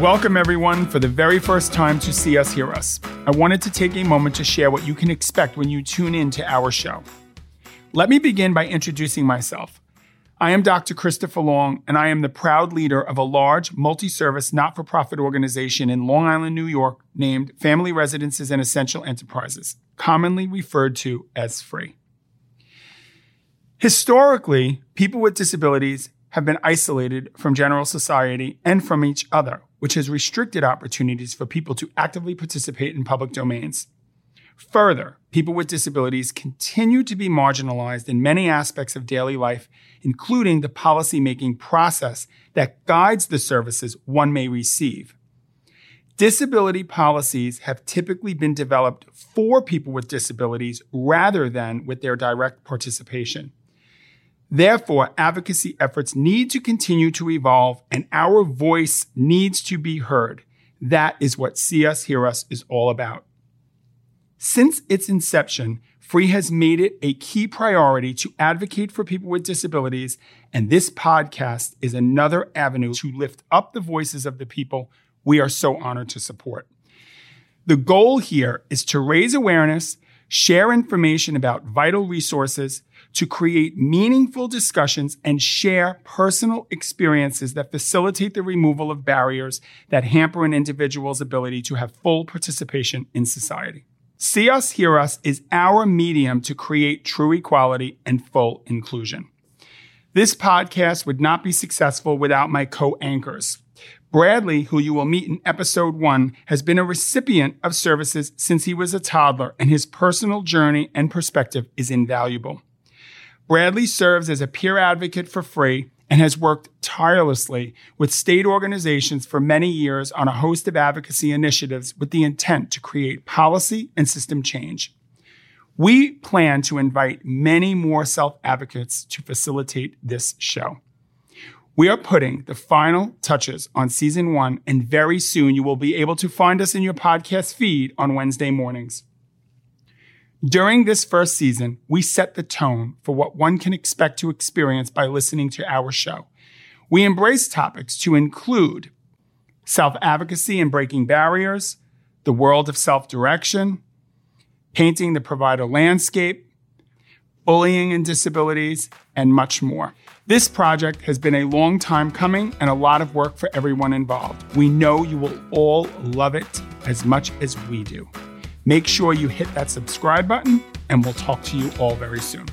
Welcome, everyone, for the very first time to see us, hear us. I wanted to take a moment to share what you can expect when you tune in to our show. Let me begin by introducing myself. I am Dr. Christopher Long, and I am the proud leader of a large multi service not for profit organization in Long Island, New York, named Family Residences and Essential Enterprises, commonly referred to as FREE. Historically, people with disabilities have been isolated from general society and from each other, which has restricted opportunities for people to actively participate in public domains. Further, people with disabilities continue to be marginalized in many aspects of daily life, including the policymaking process that guides the services one may receive. Disability policies have typically been developed for people with disabilities rather than with their direct participation. Therefore, advocacy efforts need to continue to evolve and our voice needs to be heard. That is what See Us, Hear Us is all about. Since its inception, Free has made it a key priority to advocate for people with disabilities, and this podcast is another avenue to lift up the voices of the people we are so honored to support. The goal here is to raise awareness, share information about vital resources, to create meaningful discussions and share personal experiences that facilitate the removal of barriers that hamper an individual's ability to have full participation in society. See Us, Hear Us is our medium to create true equality and full inclusion. This podcast would not be successful without my co anchors. Bradley, who you will meet in episode one, has been a recipient of services since he was a toddler, and his personal journey and perspective is invaluable. Bradley serves as a peer advocate for FREE and has worked tirelessly with state organizations for many years on a host of advocacy initiatives with the intent to create policy and system change. We plan to invite many more self advocates to facilitate this show. We are putting the final touches on season one, and very soon you will be able to find us in your podcast feed on Wednesday mornings. During this first season, we set the tone for what one can expect to experience by listening to our show. We embrace topics to include self advocacy and breaking barriers, the world of self direction, painting the provider landscape, bullying and disabilities, and much more. This project has been a long time coming and a lot of work for everyone involved. We know you will all love it as much as we do. Make sure you hit that subscribe button, and we'll talk to you all very soon.